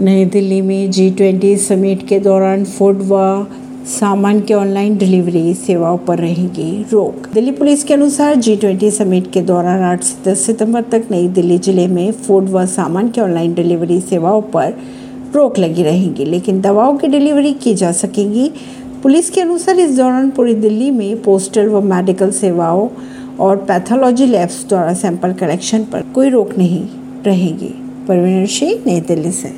नई दिल्ली में G twenty summit के दौरान फ़ूड व सामान के ऑनलाइन डिलीवरी सेवाओं पर रहेगी रोक। दिल्ली पुलिस के अनुसार जी ट्वेंटी समिट के दौरान 8 से 10 सितंबर तक नई दिल्ली ज़िले में फ़ूड व सामान के ऑनलाइन डिलीवरी सेवाओं पर रोक लगी रहेगी, लेकिन दवाओं की डिलीवरी की जा सकेगी। पुलिस के अनुसार इस दौरान पूरी दिल्ली में पोस्टल व मेडिकल सेवाओं और पैथोलॉजी लैब्स द्वारा सैंपल कलेक्शन पर कोई रोक नहीं रहेगी। परवीन सिंह, नई दिल्ली से।